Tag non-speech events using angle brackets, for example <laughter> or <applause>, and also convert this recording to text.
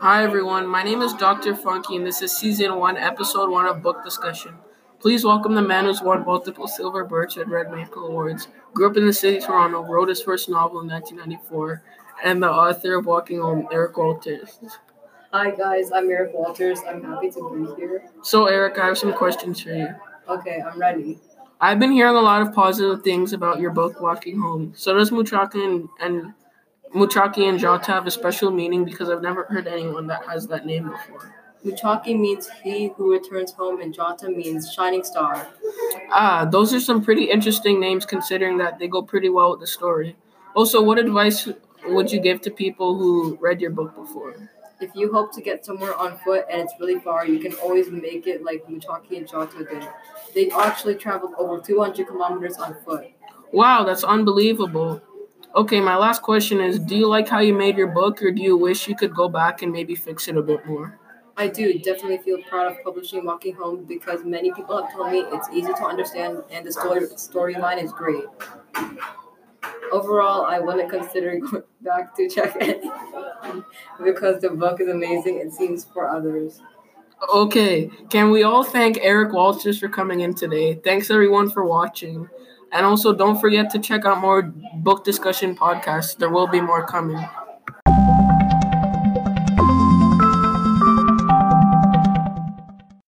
Hi everyone, my name is Dr. Funky and this is season 1, episode 1 of Book Discussion. Please welcome the man who's won multiple Silver Birch and Red Maple Awards, grew up in the city of Toronto, wrote his first novel in 1994, and the author of Walking Home, Eric Walters. Hi guys, I'm Eric Walters. I'm happy to be here. So Eric, I have some questions for you. Okay, I'm ready. I've been hearing a lot of positive things about your book Walking Home. So does Muchoki and, and Muchoki and Jata have a special meaning because I've never heard anyone that has that name before. Muchoki means he who returns home, and Jata means shining star. Ah, those are some pretty interesting names considering that they go pretty well with the story. Also, what advice would you give to people who read your book before? If you hope to get somewhere on foot and it's really far, you can always make it like Muchoki and Jata did. They actually traveled over 200 kilometers on foot. Wow, that's unbelievable. Okay, my last question is Do you like how you made your book, or do you wish you could go back and maybe fix it a bit more? I do definitely feel proud of publishing Walking Home because many people have told me it's easy to understand and the story storyline is great. Overall, I wouldn't consider <laughs> going back to check it <laughs> because the book is amazing, it seems, for others. Okay, can we all thank Eric Walters for coming in today? Thanks everyone for watching. And also, don't forget to check out more book discussion podcasts. There will be more coming.